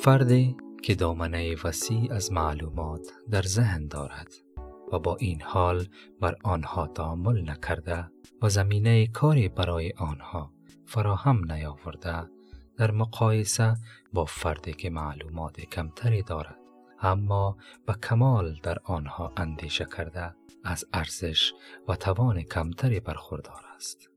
فردی که دامنه وسیع از معلومات در ذهن دارد و با این حال بر آنها تعامل نکرده و زمینه کاری برای آنها فراهم نیاورده در مقایسه با فردی که معلومات کمتری دارد اما به کمال در آنها اندیشه کرده از ارزش و توان کمتری برخوردار است.